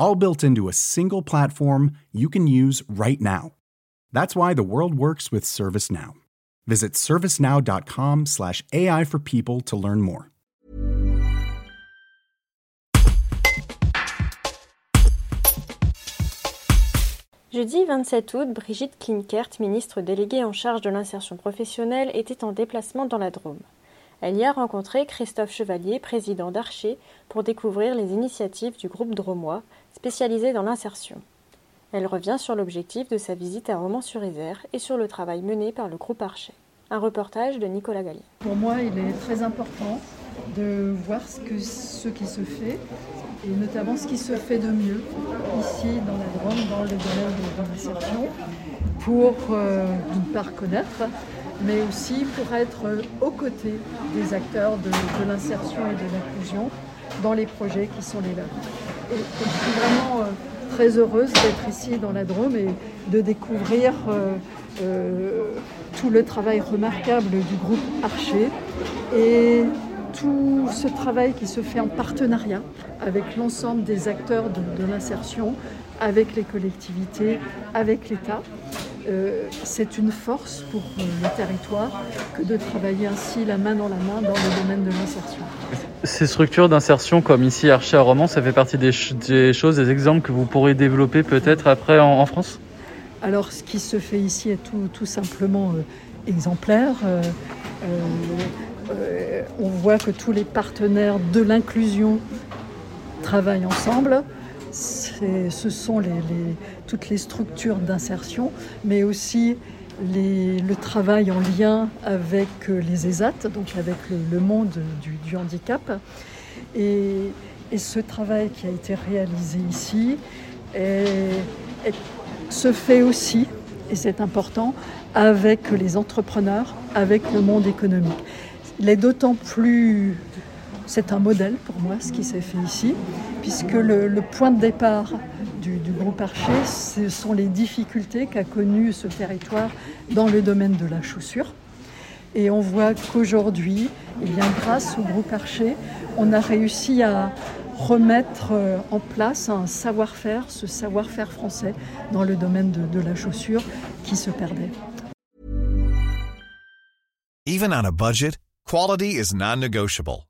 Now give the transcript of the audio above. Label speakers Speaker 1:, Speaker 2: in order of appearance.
Speaker 1: all built into a single platform you can use right now. That's why the world works with ServiceNow. Visit servicenow.com/slash AI for people to learn more.
Speaker 2: Jeudi 27 août, Brigitte Klinkert, ministre déléguée en charge de l'insertion professionnelle, était en déplacement dans la Drôme. Elle y a rencontré Christophe Chevalier, président d'Archer, pour découvrir les initiatives du groupe Dromois, spécialisée dans l'insertion. Elle revient sur l'objectif de sa visite à Romans-sur-Isère et sur le travail mené par le groupe Archet. Un reportage de Nicolas Galli.
Speaker 3: Pour moi, il est très important de voir ce qui se fait et notamment ce qui se fait de mieux ici dans la Drôme, dans le domaine de, l'insertion, pour euh, d'une part connaître, mais aussi pour être aux côtés des acteurs de, l'insertion et de l'inclusion dans les projets qui sont les leurs. Et, je suis vraiment euh, très heureuse d'être ici dans la Drôme et de découvrir euh, euh, tout le travail remarquable du groupe Archer et tout ce travail qui se fait en partenariat avec l'ensemble des acteurs de l'insertion, avec les collectivités, avec l'État. Euh, c'est une force pour euh, le territoire que de travailler ainsi la main dans la main dans le domaine de l'insertion.
Speaker 4: Ces structures d'insertion comme ici Archer à Romans, ça fait partie des, des, choses, des exemples que vous pourrez développer peut-être après en, en, France?
Speaker 3: Alors ce qui se fait ici est tout, tout simplement euh, exemplaire. On voit que tous les partenaires de l'inclusion travaillent ensemble ce sont les, les, toutes les structures d'insertion, mais aussi les, le travail en lien avec euh, les ESAT, donc avec le, monde du, handicap. Et, ce travail qui a été réalisé ici se fait aussi, et c'est important, avec les entrepreneurs, avec le monde économique. Il est d'autant plus c'est un modèle pour moi ce qui s'est fait ici, puisque le, point de départ du, groupe Archer, ce sont les difficultés qu'a connues ce territoire dans le domaine de la chaussure. Et on voit qu'aujourd'hui, eh grâce au groupe Archer, on a réussi à remettre euh, en place un savoir-faire, ce savoir-faire français dans le domaine de, de la chaussure qui se perdait.
Speaker 5: Even on a budget, quality is non-negotiable.